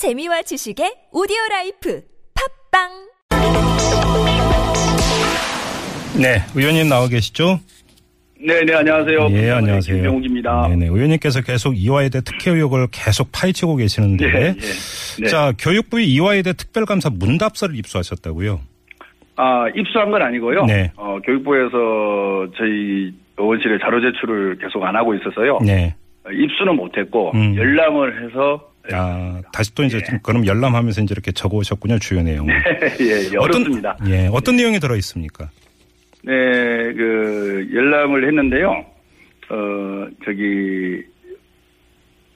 재미와 지식의 오디오 라이프 팟빵 네, 의원님 나와 계시죠? 네, 네, 안녕하세요. 예, 안녕하세요. 김병욱입니다. 네 네, 의원님께서 계속 이화여대 특혜 의혹을 계속 파헤치고 계시는데, 네, 네. 네. 자, 교육부의 이화여대 특별감사 문답서를 입수하셨다고요? 아, 입수한 건 아니고요. 네. 어, 교육부에서 저희 의원실에 자료 제출을 계속 안 하고 있어서요. 네. 어, 입수는 못했고 음. 열람을 해서 아, 다시 또 이제 네. 좀 그럼 열람하면서 이제 이렇게 적어 오셨군요, 주요 내용을. 예, 어렵습니다. 어떤, 예, 어떤 내용이 들어 있습니까? 네, 그 열람을 했는데요. 어, 저기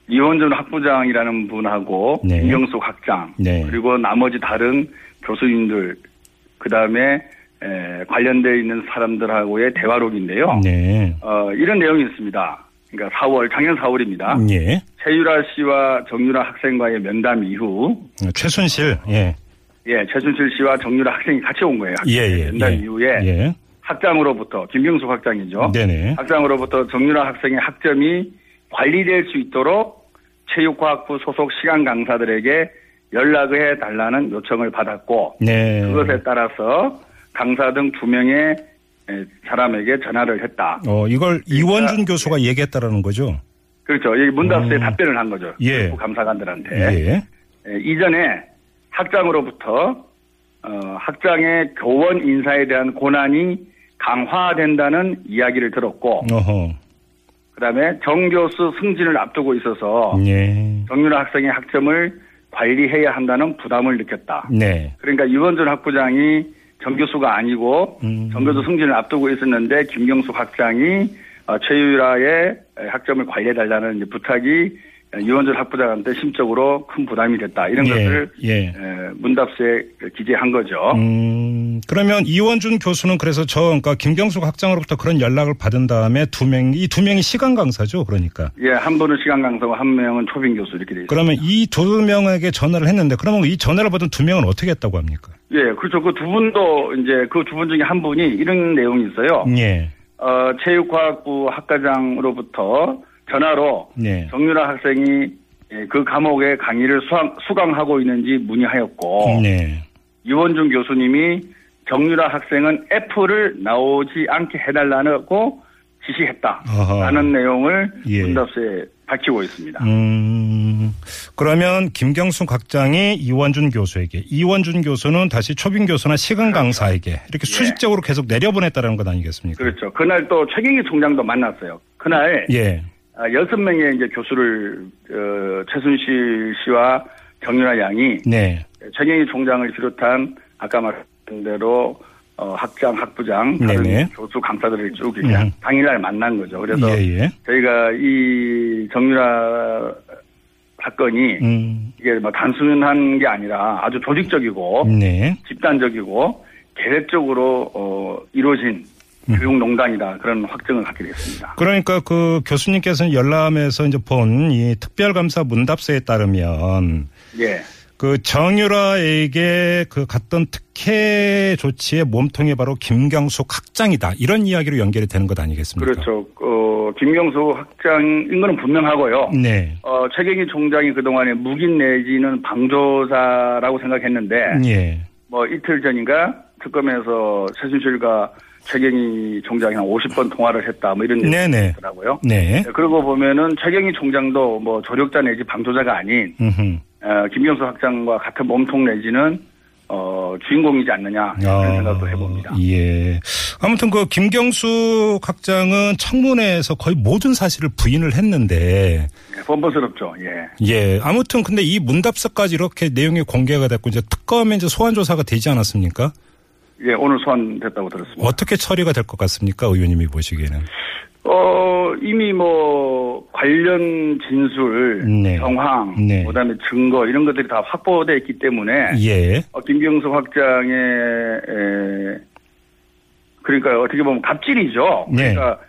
이원준 학부장이라는 분하고 네. 김경숙 학장 네. 그리고 나머지 다른 교수님들 그 다음에 관련되어 있는 사람들하고의 대화록인데요. 네. 어, 이런 내용이 있습니다. 그러니까 4월 작년 4월입니다. 예. 최유라 씨와 정유라 학생과의 면담 이후 최순실, 예. 예 최순실 씨와 정유라 학생이 같이 온 거예요. 예, 예. 면담 예. 이후에 예. 학장으로부터 김경숙 학장이죠. 네네. 학장으로부터 정유라 학생의 학점이 관리될 수 있도록 체육과학부 소속 시간 강사들에게 연락을 해달라는 요청을 받았고 네. 그것에 따라서 강사 등 두 명의 에, 사람에게 전화를 했다. 어, 이걸 이원준 교수가 얘기했다라는 거죠? 그렇죠. 이 문답서에 음. 답변을 한 거죠. 예. 교육부 감사관들한테. 예. 에, 이전에 학장으로부터 어, 학장의 교원 인사에 대한 고난이 강화된다는 이야기를 들었고 어허. 그다음에 정 교수 승진을 앞두고 있어서 예. 정유라 학생의 학점을 관리해야 한다는 부담을 느꼈다. 네. 그러니까 이원준 학부장이 정교수가 아니고 음. 정교수 승진을 앞두고 있었는데 김경숙 학장이 어, 최유라의 학점을 관리해달라는 부탁이 이원준 학부장한테 심적으로 큰 부담이 됐다. 이런 예, 것을 예. 에, 문답서에 기재한 거죠. 음, 그러면 이원준 교수는 그래서 저, 그러니까 김경숙 학장으로부터 그런 연락을 받은 다음에 두 명, 이 두 명이 시간 강사죠, 그러니까. 예, 한 분은 시간 강사고 한 명은 초빙 교수 이렇게 돼 있습니다. 그러면 이 두 명에게 전화를 했는데, 그러면 이 전화를 받은 두 명은 어떻게 했다고 합니까? 예, 그렇죠. 그 두 분도 이제 그 두 분 중에 한 분이 이런 내용이 있어요. 예. 어, 체육과학부 학과장으로부터 전화로 네. 정유라 학생이 예, 그 과목의 강의를 수강, 수강하고 있는지 문의하였고 네. 이원준 교수님이 정유라 학생은 F를 나오지 않게 해달라고 지시했다. 아하. 라는 내용을 예. 문답서에 밝히고 있습니다. 음, 그러면 김경숙 학장이 이원준 교수에게, 이원준 교수는 다시 초빙 교수나 시간 강사에게 이렇게 수직적으로 계속 내려보냈다는 것 아니겠습니까? 예. 그렇죠. 그날 또 최경희 총장도 만났어요. 그날 예. 아, 여섯 명의 이제 교수를 어, 최순실 씨와 정유라 양이 네. 최경희 총장을 비롯한 아까 말씀드린 대로 어, 학장, 학부장, 다른 네네. 교수 강사들을 쭉 음. 당일날 만난 거죠. 그래서 예, 예. 저희가 이 정유라 사건이 음, 이게 뭐 단순한 게 아니라 아주 조직적이고 네. 집단적이고 계획적으로 어, 이루어진 음. 교육농단이다 그런 확증을 갖게 됐습니다. 그러니까 그 교수님께서는 열람에서 이제 본 이 특별감사 문답서에 따르면 예. 그 정유라에게 그 갔던 특혜 조치의 몸통이 바로 김경숙 학장이다. 이런 이야기로 연결이 되는 것 아니겠습니까? 그렇죠. 어, 김경수 학장인 거는 분명하고요. 네. 어, 최경희 총장이 그 동안에 묵인 내지는 방조사라고 생각했는데, 예. 뭐 이틀 전인가 특검에서 최순실과 최경희 총장이 한 50번 통화를 했다, 뭐 이런. 얘기가 있더라고요. 네. 그러고 보면은 최경희 총장도 뭐 조력자 내지 방조자가 아닌, 음흠. 어, 김경수 학장과 같은 몸통 내지는 어, 주인공이지 않느냐, 그런 아, 생각도 해봅니다. 예. 아무튼 그 김경숙 학장은 청문회에서 거의 모든 사실을 부인을 했는데 예, 번번스럽죠, 예. 예. 아무튼 근데 이 문답서까지 이렇게 내용이 공개가 됐고 이제 특검에 이제 소환 조사가 되지 않았습니까? 예, 오늘 소환됐다고 들었습니다. 어떻게 처리가 될 것 같습니까? 의원님이 보시기에는. 어, 이미 뭐, 관련 진술, 네. 정황, 네. 그 다음에 증거, 이런 것들이 다 확보되어 있기 때문에, 예. 어, 김경수 학장의, 에, 그러니까 어떻게 보면 갑질이죠. 네. 그러니까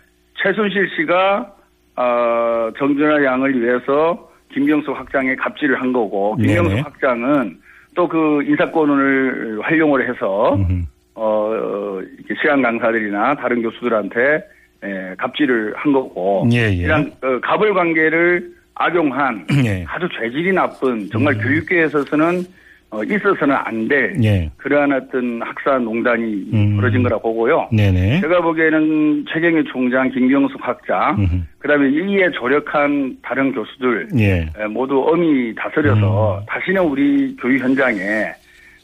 최순실 씨가, 어, 정준하 양을 위해서 김경수 학장의 갑질을 한 거고, 김경수 네네. 학장은 또 그 인사권을 활용을 해서, 음흠. 어, 이렇게 시간 강사들이나 다른 교수들한테 에, 갑질을 한 거고 예, 예. 이런 어, 갑을 관계를 악용한 예. 아주 죄질이 나쁜 정말 교육계에 있어서는 어, 있어서는 안될 예. 그러한 어떤 학사 농단이 음. 벌어진 거라 보고요. 네네. 제가 보기에는 최경희 총장, 김경숙 학자, 음흠. 그다음에 이에 조력한 다른 교수들 예. 에, 모두 엄히 다스려서 다시는 우리 교육 현장에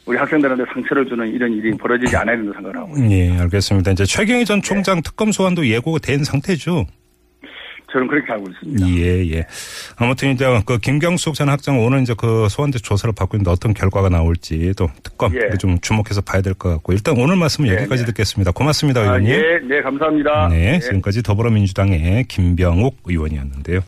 우리 학생들한테 상처를 주는 이런 일이 벌어지지 않아야 된다고 생각을 하고 있습니다. 예, 알겠습니다. 이제 최경희 전 총장 특검 소환도 예고가 된 상태죠. 저는 그렇게 알고 있습니다. 예, 예. 아무튼 이제 그 김경숙 전 학장 오늘 이제 그 소환대 조사를 받고 있는데 어떤 결과가 나올지 또 특검 예. 좀 주목해서 봐야 될 것 같고 일단 오늘 말씀은 네, 여기까지 네. 듣겠습니다. 고맙습니다, 아, 의원님. 예, 네, 감사합니다. 네, 예. 지금까지 더불어민주당의 김병욱 의원이었는데요.